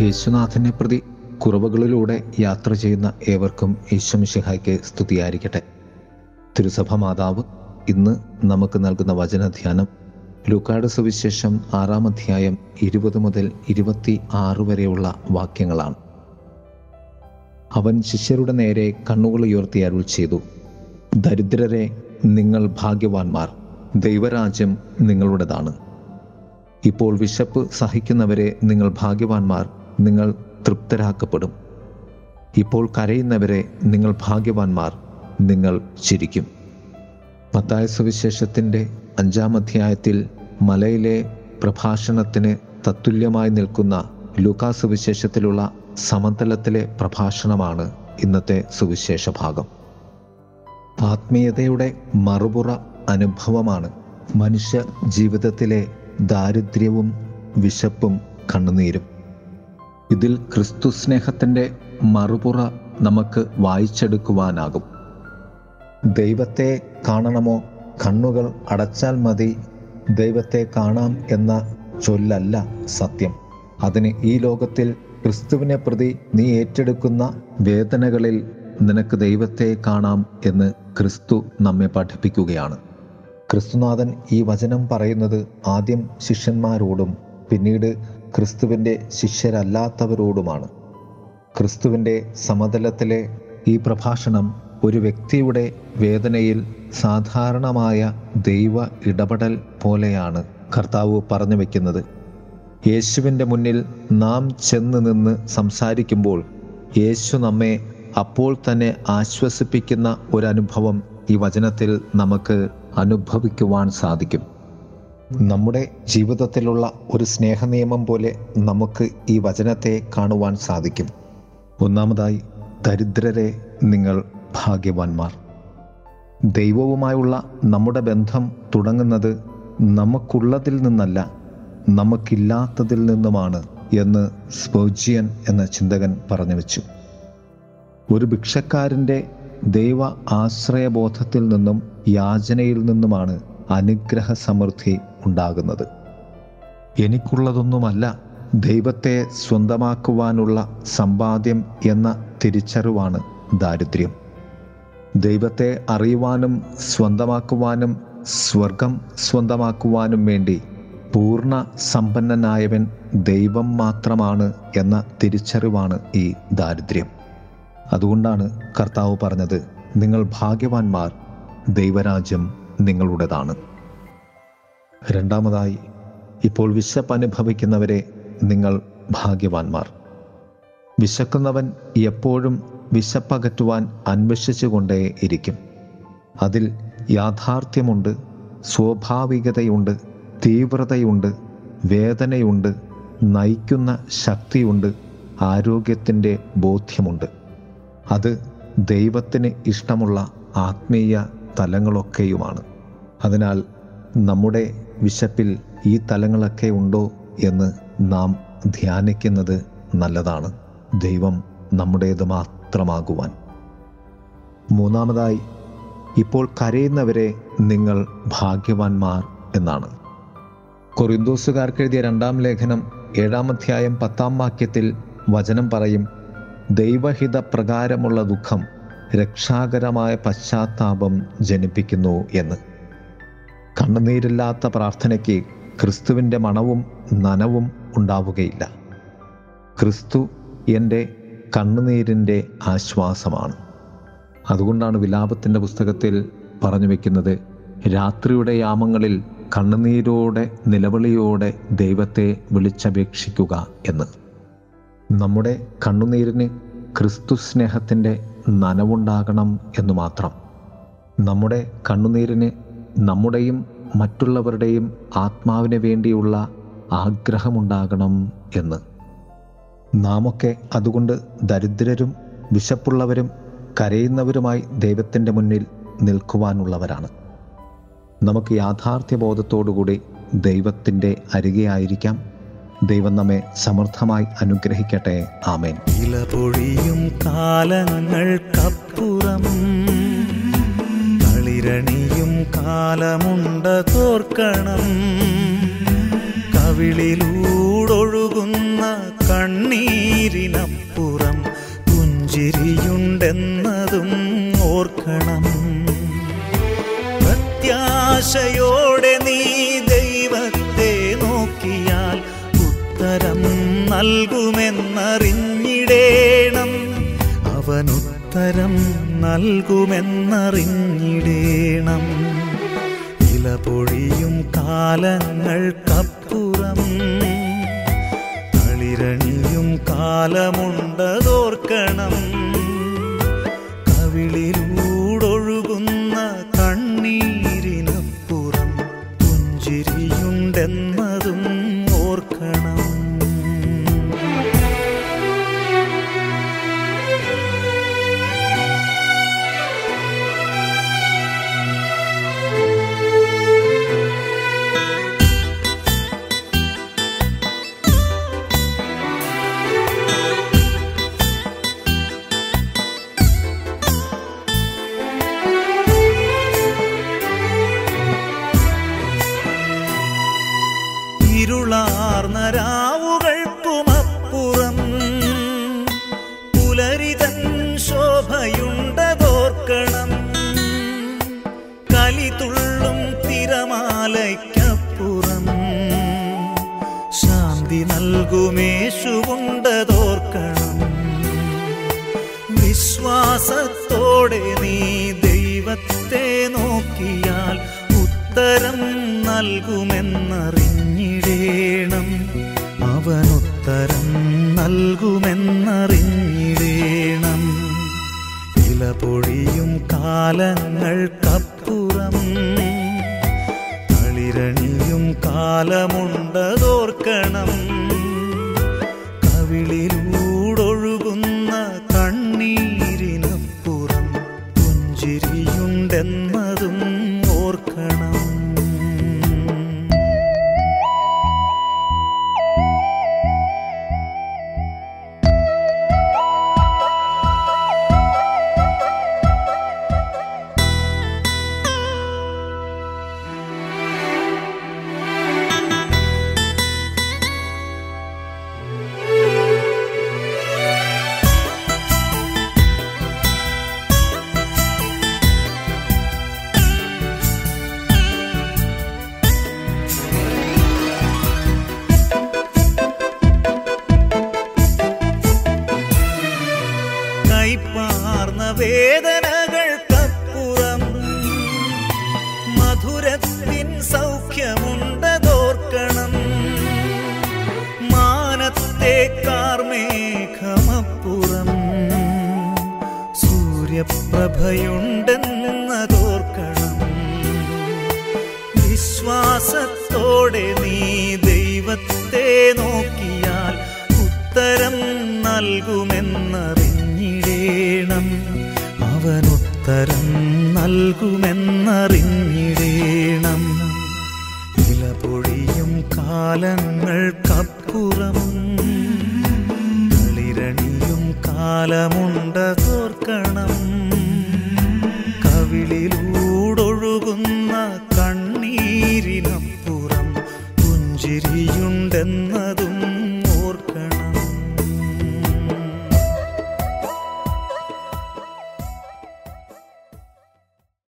യേശുനാഥനെ പ്രതി കുറവുകളിലൂടെ യാത്ര ചെയ്യുന്ന ഏവർക്കും യേശുമിഷിഹായ്ക്ക് സ്തുതിയായിരിക്കട്ടെ. തിരുസഭ മാതാവ് ഇന്ന് നമുക്ക് നൽകുന്ന വചനധ്യാനം ലൂക്കാട് സുവിശേഷം ആറാം അധ്യായം ഇരുപത് മുതൽ ഇരുപത്തി ആറ് വരെയുള്ള വാക്യങ്ങളാണ്. അവൻ ശിഷ്യരുടെ നേരെ കണ്ണുകൾ ഉയർത്തി അരുൾ ചെയ്തു ദരിദ്രരെ നിങ്ങൾ ഭാഗ്യവാന്മാർ ദൈവരാജ്യം നിങ്ങളുടേതാണ്. ഇപ്പോൾ വിശപ്പ് സഹിക്കുന്നവരെ നിങ്ങൾ ഭാഗ്യവാന്മാർ നിങ്ങൾ തൃപ്തരാക്കപ്പെടും. ഇപ്പോൾ കരയുന്നവരെ നിങ്ങൾ ഭാഗ്യവാന്മാർ നിങ്ങൾ ചിരിക്കും. മത്തായ സുവിശേഷത്തിന്റെ അഞ്ചാം അധ്യായത്തിൽ മലയിലെ പ്രഭാഷണത്തിന് തത്തുല്യമായി നിൽക്കുന്ന ലൂക്കാ സുവിശേഷത്തിലുള്ള സമതലത്തിലെ പ്രഭാഷണമാണ് ഇന്നത്തെ സുവിശേഷ ഭാഗം. ആത്മീയതയുടെ മറുപുറ അനുഭവമാണ്. മനുഷ്യ ജീവിതത്തിലെ ദാരിദ്ര്യവും വിശപ്പും കണ്ണുനീരും. ഇതിൽ ക്രിസ്തു സ്നേഹത്തിന്റെ മറുപുറ നമുക്ക് വായിച്ചെടുക്കുവാനാകും. ദൈവത്തെ കാണണമോ? കണ്ണുകൾ അടച്ചാൽ മതി. ദൈവത്തെ കാണാം എന്ന ചൊല്ലല്ല സത്യം. അതിന് ഈ ലോകത്തിൽ ക്രിസ്തുവിനെ പ്രതി നീ ഏറ്റെടുക്കുന്ന വേദനകളിൽ നിനക്ക് ദൈവത്തെ കാണാം എന്ന് ക്രിസ്തു നമ്മെ പഠിപ്പിക്കുകയാണ്. ക്രിസ്തുനാഥൻ ഈ വചനം പറയുന്നത് ആദ്യം ശിഷ്യന്മാരോടും പിന്നീട് ക്രിസ്തുവിന്റെ ശിഷ്യരല്ലാത്തവരോടുമാണ്. ക്രിസ്തുവിന്റെ സമതലത്തിലെ ഈ പ്രഭാഷണം ഒരു വ്യക്തിയുടെ വേദനയിൽ സാധാരണമായ ദൈവ ഇടപെടൽ പോലെയാണ് കർത്താവ് പറഞ്ഞു വയ്ക്കുന്നത് യേശുവിന്റെ മുന്നിൽ നാം ചെന്ന് നിന്ന് സംസാരിക്കുമ്പോൾ യേശു നമ്മെ അപ്പോൾ തന്നെ ആശ്വസിപ്പിക്കുന്ന ഒരനുഭവം ഈ വചനത്തിൽ നമുക്ക് അനുഭവിക്കുവാൻ സാധിക്കും. നമ്മുടെ ജീവിതത്തിലുള്ള ഒരു സ്നേഹനിയമം പോലെ നമുക്ക് ഈ വചനത്തെ കാണുവാൻ സാധിക്കും. ഒന്നാമതായി ദരിദ്രരെ നിങ്ങൾ ഭാഗ്യവാന്മാർ. ദൈവവുമായുള്ള നമ്മുടെ ബന്ധം തുടങ്ങുന്നത് നമുക്കുള്ളതിൽ നിന്നല്ല നമുക്കില്ലാത്തതിൽ നിന്നുമാണ് എന്ന് സ്പോജിയൻ എന്ന ചിന്തകൻ പറഞ്ഞു വെച്ചു. ഒരു ഭിക്ഷക്കാരന്റെ ദൈവ ആശ്രയബോധത്തിൽ നിന്നും യാചനയിൽ നിന്നുമാണ് അനുഗ്രഹ സമൃദ്ധി ഉണ്ടാകുന്നത്. എനിക്കുള്ളതൊന്നുമല്ല ദൈവത്തെ സ്വന്തമാക്കുവാനുള്ള സമ്പാദ്യം എന്ന തിരിച്ചറിവാണ് ദാരിദ്ര്യം. ദൈവത്തെ അറിയുവാനും സ്വന്തമാക്കുവാനും സ്വർഗം സ്വന്തമാക്കുവാനും വേണ്ടി പൂർണ സമ്പന്നനായവൻ ദൈവം മാത്രമാണ് എന്ന തിരിച്ചറിവാണ് ഈ ദാരിദ്ര്യം. അതുകൊണ്ടാണ് കർത്താവ് പറഞ്ഞത് നിങ്ങൾ ഭാഗ്യവാന്മാർ ദൈവരാജ്യം നിങ്ങളുടേതാണ്. രണ്ടാമതായി ഇപ്പോൾ വിശപ്പ് അനുഭവിക്കുന്നവരെ നിങ്ങൾ ഭാഗ്യവാന്മാർ. വിശക്കുന്നവൻ എപ്പോഴും വിശപ്പകറ്റുവാൻ അന്വേഷിച്ചുകൊണ്ടേ ഇരിക്കും. അതിൽ യാഥാർത്ഥ്യമുണ്ട് സ്വാഭാവികതയുണ്ട് തീവ്രതയുണ്ട് വേദനയുണ്ട് നയിക്കുന്ന ശക്തിയുണ്ട് ആരോഗ്യത്തിന്റെ ബോധ്യമുണ്ട്. അത് ദൈവത്തിന് ഇഷ്ടമുള്ള ആത്മീയ തലങ്ങളൊക്കെയുമാണ്. അതിനാൽ നമ്മുടെ വിശപ്പിൽ ഈ തലങ്ങളൊക്കെ ഉണ്ടോ എന്ന് നാം ധ്യാനിക്കുന്നത് നല്ലതാണ്. ദൈവം നമ്മുടേത് മാത്രമാകുവാൻ. മൂന്നാമതായി ഇപ്പോൾ കരയുന്നവരെ നിങ്ങൾ ഭാഗ്യവാന്മാർ എന്നാണ്. കൊറിന്തോസുകാർക്ക് എഴുതിയ രണ്ടാം ലേഖനം ഏഴാം അധ്യായം പത്താം വാക്യത്തിൽ വചനം പറയും ദൈവഹിത പ്രകാരമുള്ള ദുഃഖം രക്ഷാകരമായ പശ്ചാത്താപം ജനിപ്പിക്കുന്നു എന്ന്. കണ്ണുനീരില്ലാത്ത പ്രാർത്ഥനയ്ക്ക് ക്രിസ്തുവിന്റെ മണവും നനവും ഉണ്ടാവുകയില്ല. ക്രിസ്തു എന്റെ കണ്ണുനീരിന്റെ ആശ്വാസമാണ്. അതുകൊണ്ടാണ് വിലാപത്തിന്റെ പുസ്തകത്തിൽ പറഞ്ഞു വയ്ക്കുന്നത് രാത്രിയുടെ യാമങ്ങളിൽ കണ്ണുനീരോടെ നിലവിളിയോടെ ദൈവത്തെ വിളിച്ചപേക്ഷിക്കുക എന്ന്. നമ്മുടെ കണ്ണുനീരിന് ക്രിസ്തു സ്നേഹത്തിന്റെ നനവുണ്ടാകണം എന്ന് മാത്രം. നമ്മുടെ കണ്ണുനീരിന് നമ്മുടെയും മറ്റുള്ളവരുടെയും ആത്മാവിന് വേണ്ടിയുള്ള ആഗ്രഹമുണ്ടാകണം എന്ന്. നാമൊക്കെ അതുകൊണ്ട് ദരിദ്രരും വിശപ്പുള്ളവരും കരയുന്നവരുമായി ദൈവത്തിന്റെ മുന്നിൽ നിൽക്കുവാനുള്ളവരാണ്. നമുക്ക് യാഥാർത്ഥ്യ ബോധത്തോടുകൂടി ദൈവത്തിന്റെ അരികെയായിരിക്കാം. ദൈവം നമ്മെ സമർത്ഥമായി അനുഗ്രഹിക്കട്ടെ. ആമേൻ. ഇല പൊഴിയും കാലങ്ങൾക്കപ്പുറം കളിരണിയും കാലമുണ്ട തോർക്കണം. കവിളിലൂടൊഴുകുന്ന കണ്ണ കണ്ണീരിനപ്പുറം പുഞ്ചിരിയുണ്ടെന്നതും ഓർക്കണം. പ്രത്യാശയോടെ നീ ദൈവത്തെ നോക്കിയാൽ ഉത്തരം നൽകുമെന്നറിഞ്ഞിടേണം. അവനുത്തരം നൽകുമെന്നറിഞ്ഞിടേണം. ഇല പൊഴിയും കാലങ്ങൾക്കപ്പുറം തളിരണിയും കാലമുണ്ടതോർക്കണം. കവിളിലൂടൊഴുകുന്ന തിരമാലയ്ക്കപ്പുറം ശാന്തി നൽകുമേശുണ്ടതോർക്കണം വിശ്വാസത്തോടെ നീ ദൈവത്തെ നോക്കിയാൽ ഉത്തരം നൽകുമെന്നറിഞ്ഞിടേണം. അവനുത്തരം നൽകുമെന്നറിഞ്ഞിടേണം. ഇല പൊഴിയും കാലങ്ങൾക്കപ്പുറം. തളിരണിയും കാലമുണ്ടതോർക്കണം. കാർമേഘമപ്പുറം സൂര്യപ്രഭയുണ്ടെന്നതോർക്കണം. വിശ്വാസത്തോടെ നീ ദൈവത്തെ നോക്കിയാൽ ഉത്തരം നൽകുമെന്നറിഞ്ഞിടേണം. ഉത്തരം നൽകുമെന്നറിഞ്ഞിടേണം. ഇല പൊഴിയും കാലങ്ങൾക്കപ്പുറം കാലമുണ്ടതോർക്കണം കവിളിലൂടൊഴുകുന്ന